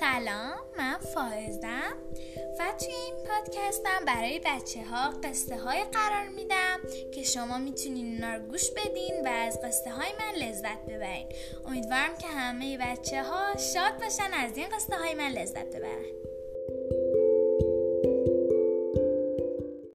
سلام من فائزم و توی این پادکستم برای بچه ها قصه های قرار میدم که شما می‌تونین اونا رو گوش بدین و از قصه های من لذت ببرین. امیدوارم که همه بچه ها شاد باشن از این قصه های من لذت ببرن.